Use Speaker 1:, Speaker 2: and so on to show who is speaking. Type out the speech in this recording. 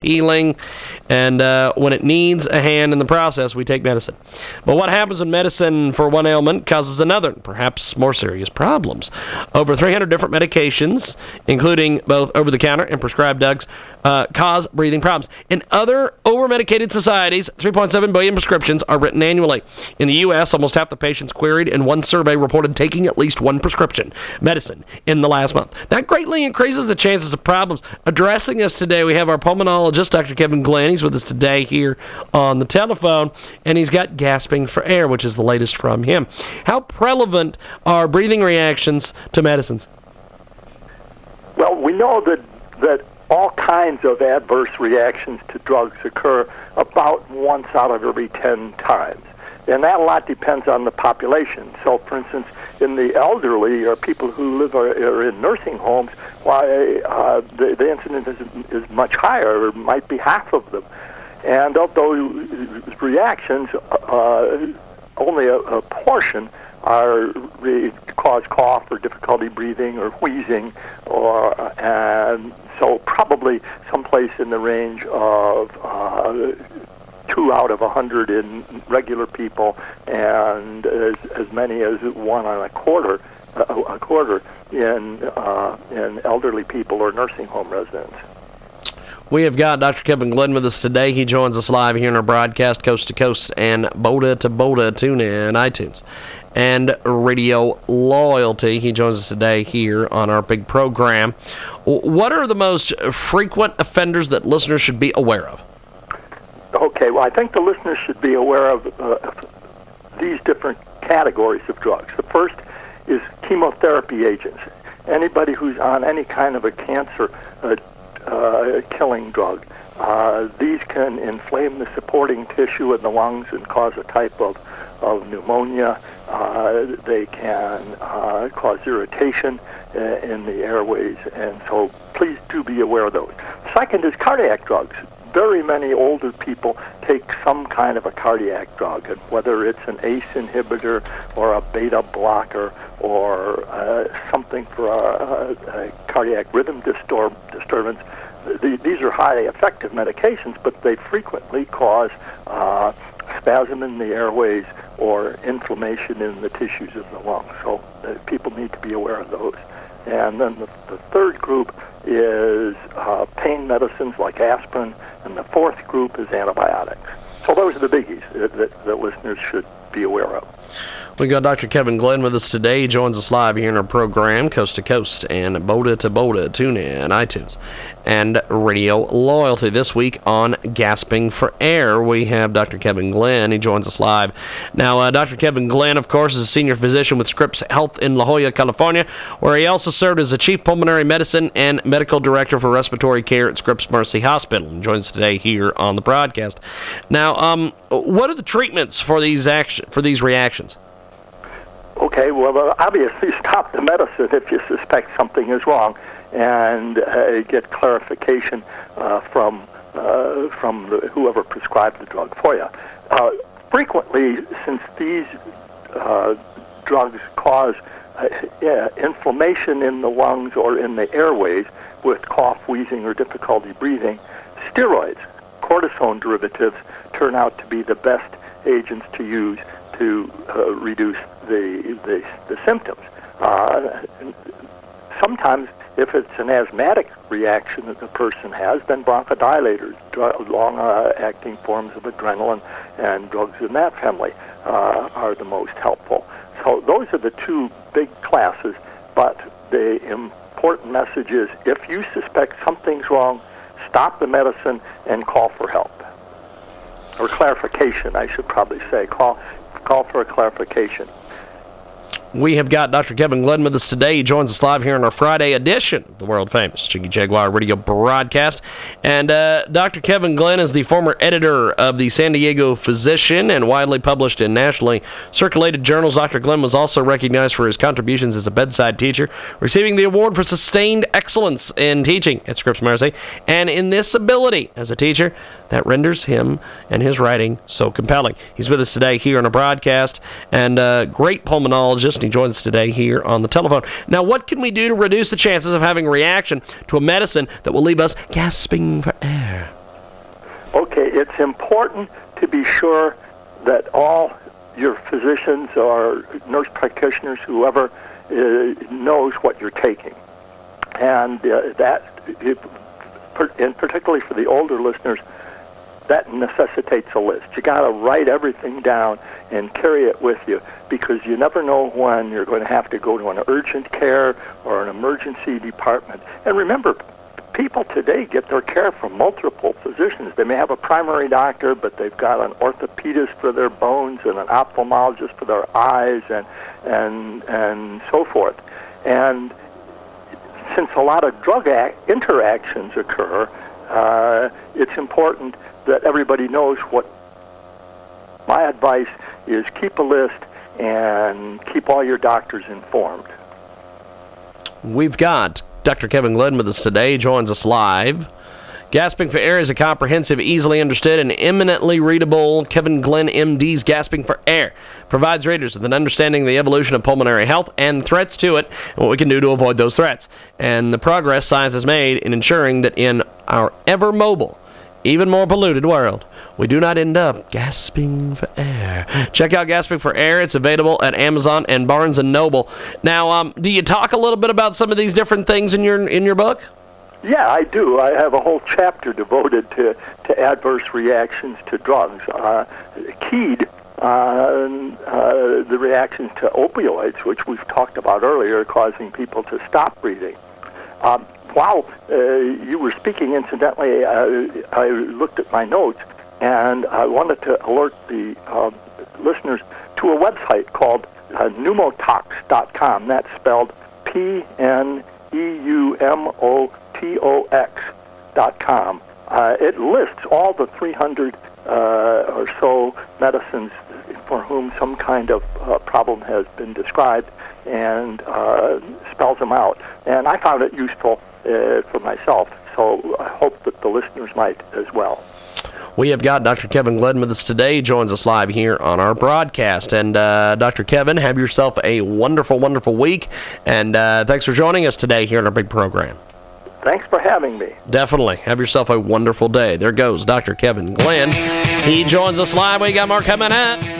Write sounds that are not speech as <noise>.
Speaker 1: healing, and uh, when it needs a hand in the process, we take medicine. But what happens when medicine for one ailment causes another, perhaps more serious problems? Over 300 different medications, including both over the counter and prescribed drugs, uh, cause breathing problems. In other over medicated societies, 3.7 billion prescriptions are written annually. In the U.S., almost half the patients queried in one survey reported taking at least one prescription medicine in the last month. That greatly increases the chances of problems. Addressing us today, we have our pulmonologist pulmonologist, Dr. Kevin Glynn. He's with us today here on the telephone, and he's got gasping for air, which is the latest from him. How prevalent are breathing reactions to medicines?
Speaker 2: Well, we know that that all kinds of adverse reactions to drugs occur about once out of every 10 times. And that a lot depends on the population. So, for instance, in the elderly or people who live or, are in nursing homes, why uh, the, the incidence is, is much higher, or might be half of them. And of those reactions, uh, only a, a portion are re- cause cough or difficulty breathing or wheezing, or and so probably someplace in the range of uh, two out of a hundred in regular people, and as, as many as one on a quarter, a, a quarter in uh, in elderly people or nursing home residents.
Speaker 1: We have got Dr. Kevin Glynn with us today. He joins us live here in our broadcast, coast to coast and Boda to Boda. Tune in, iTunes, and Radio Loyalty. He joins us today here on our big program. What are the most frequent offenders that listeners should be aware of?
Speaker 2: Okay, well, I think the listeners should be aware of uh, these different categories of drugs. The first is chemotherapy agents. Anybody who's on any kind of a cancer uh, uh, killing drug, uh, these can inflame the supporting tissue in the lungs and cause a type of, of pneumonia. Uh, they can uh, cause irritation uh, in the airways, and so please do be aware of those. Second is cardiac drugs very many older people take some kind of a cardiac drug, whether it's an ACE inhibitor or a beta blocker or uh, something for a, a, cardiac rhythm disturb, disturbance. The, these are highly effective medications, but they frequently cause uh, spasm in the airways or inflammation in the tissues of the lungs. So uh, people need to be aware of those. And then the, the third group is uh, pain medicines like aspirin, and the fourth group is antibiotics. So those are the biggies that, that, that listeners should be aware of.
Speaker 1: We got Dr. Kevin Glynn with us today. He joins us live here in our program, Coast to Coast and Boda to Boda. Tune in, iTunes, and Radio Loyalty. This week on Gasping for Air, we have Dr. Kevin Glynn. He joins us live. Now, uh, Dr. Kevin Glynn, of course, is a senior physician with Scripps Health in La Jolla, California, where he also served as the chief pulmonary medicine and medical director for respiratory care at Scripps Mercy Hospital. And joins us today here on the broadcast. Now, um, what are the treatments for these action for these reactions?
Speaker 2: Okay, well, obviously, <laughs> stop the medicine if you suspect something is wrong, and uh, get clarification uh, from uh, from the, whoever prescribed the drug for you. Uh, frequently, since these uh, drugs cause uh, yeah, inflammation in the lungs or in the airways with cough, wheezing, or difficulty breathing, steroids, cortisone derivatives, turn out to be the best agents to use to reduce the, the, the symptoms. Uh, sometimes, if it's an asthmatic reaction that the person has, then bronchodilators, long-acting uh, forms of adrenaline, and drugs in that family uh, are the most helpful. So those are the two big classes. But the important message is, if you suspect something's wrong, stop the medicine and call for help or clarification. I should probably say call call for a clarification.
Speaker 1: We have got Dr. Kevin Glynn with us today. He joins us live here in our Friday edition of the world famous Jiggy Jaguar radio broadcast. And uh, Dr. Kevin Glynn is the former editor of the San Diego Physician and widely published in nationally circulated journals. Dr. Glynn was also recognized for his contributions as a bedside teacher, receiving the award for sustained excellence in teaching at Scripps Mercy and in this ability as a teacher that renders him and his writing so compelling. He's with us today here on a broadcast and a great pulmonologist. He joins us today here on the telephone. Now, what can we do to reduce the chances of having a reaction to a medicine that will leave us gasping for air?
Speaker 2: Okay, it's important to be sure that all your physicians or nurse practitioners, whoever, uh, knows what you're taking. And uh, that, it, and particularly for the older listeners, that necessitates a list. You got to write everything down and carry it with you because you never know when you're going to have to go to an urgent care or an emergency department. And remember, people today get their care from multiple physicians. They may have a primary doctor, but they've got an orthopedist for their bones and an ophthalmologist for their eyes and and and so forth. And since a lot of drug act- interactions occur, uh, it's important that everybody knows what. My advice is keep a list and keep all your doctors informed.
Speaker 1: We've got Dr. Kevin Glynn with us today. Joins us live. Gasping for Air is a comprehensive, easily understood, and eminently readable Kevin Glynn MD's Gasping for Air. Provides readers with an understanding of the evolution of pulmonary health and threats to it, and what we can do to avoid those threats, and the progress science has made in ensuring that in our ever mobile, even more polluted world, we do not end up gasping for air. Check out Gasping for Air. It's available at Amazon and Barnes and Noble. Now, um, do you talk a little bit about some of these different things in your in your book?
Speaker 2: Yeah, I do. I have a whole chapter devoted to, to adverse reactions to drugs. Uh, keyed uh, uh, the reactions to opioids, which we've talked about earlier, causing people to stop breathing. Um, while uh, you were speaking, incidentally, I looked at my notes and I wanted to alert the uh, listeners to a website called uh, pneumotox.com. That's spelled P N E U M O T O X dot com. Uh, it lists all the 300 uh, or so medicines for whom some kind of uh, problem has been described and uh, spells them out. And I found it useful uh, for myself, so I hope that the listeners might as well.
Speaker 1: We have got Dr. Kevin Glynn with us today. He joins us live here on our broadcast. And uh, Dr. Kevin, have yourself a wonderful, wonderful week. And uh, thanks for joining us today here on our big program.
Speaker 2: Thanks for having me.
Speaker 1: Definitely. Have yourself a wonderful day. There goes Dr. Kevin Glynn. He joins us live. We got more coming up.